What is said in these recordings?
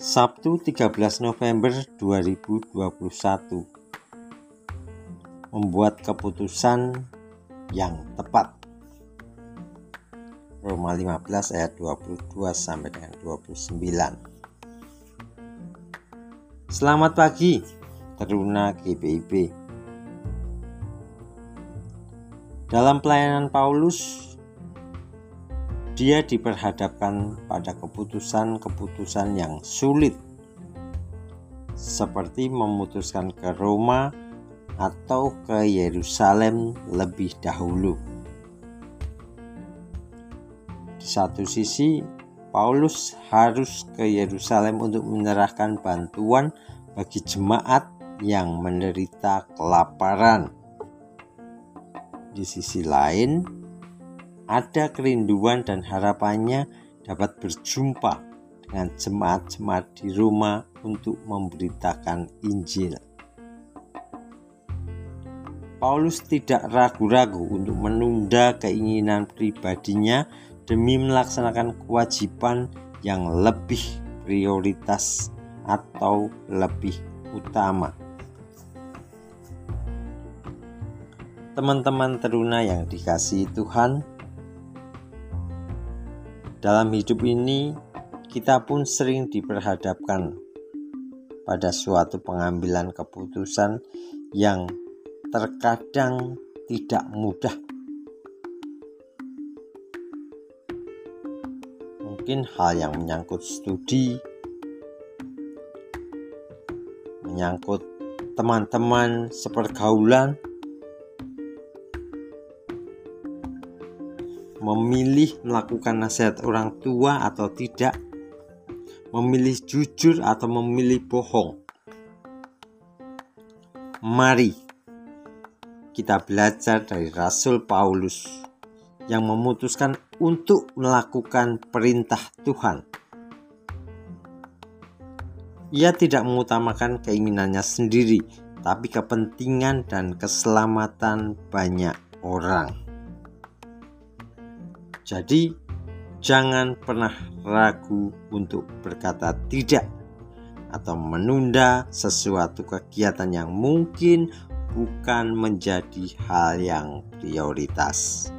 Sabtu 13 November 2021 Membuat keputusan yang tepat. Roma 15 ayat 22 sampai dengan 29 Selamat pagi Teruna GPIB Dalam pelayanan Paulus dia diperhadapkan pada keputusan-keputusan yang sulit, seperti memutuskan ke Roma atau ke Yerusalem lebih dahulu. Di satu sisi, Paulus harus ke Yerusalem untuk menyerahkan bantuan bagi jemaat yang menderita kelaparan. Di sisi lain, ada kerinduan dan harapannya dapat berjumpa dengan jemaat-jemaat di Roma untuk memberitakan Injil. Paulus tidak ragu-ragu untuk menunda keinginan pribadinya demi melaksanakan kewajiban yang lebih prioritas atau lebih utama. Teman-teman teruna yang dikasihi Tuhan, dalam hidup ini, kita pun sering diperhadapkan pada suatu pengambilan keputusan yang terkadang tidak mudah. Mungkin hal yang menyangkut studi, menyangkut teman-teman sepergaulan, memilih melakukan nasihat orang tua atau tidak, memilih jujur atau memilih bohong. Mari kita belajar dari Rasul Paulus yang memutuskan untuk melakukan perintah Tuhan. Ia tidak mengutamakan keinginannya sendiri, tapi kepentingan dan keselamatan banyak orang. Jadi, jangan pernah ragu untuk berkata tidak atau menunda sesuatu kegiatan yang mungkin bukan menjadi hal yang prioritas.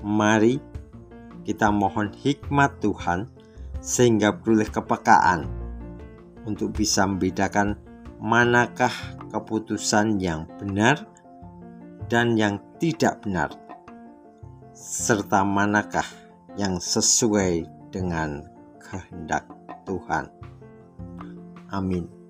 Mari kita mohon hikmat Tuhan sehingga beroleh kepekaan untuk bisa membedakan manakah keputusan yang benar dan yang tidak benar serta manakah yang sesuai dengan kehendak Tuhan. Amin.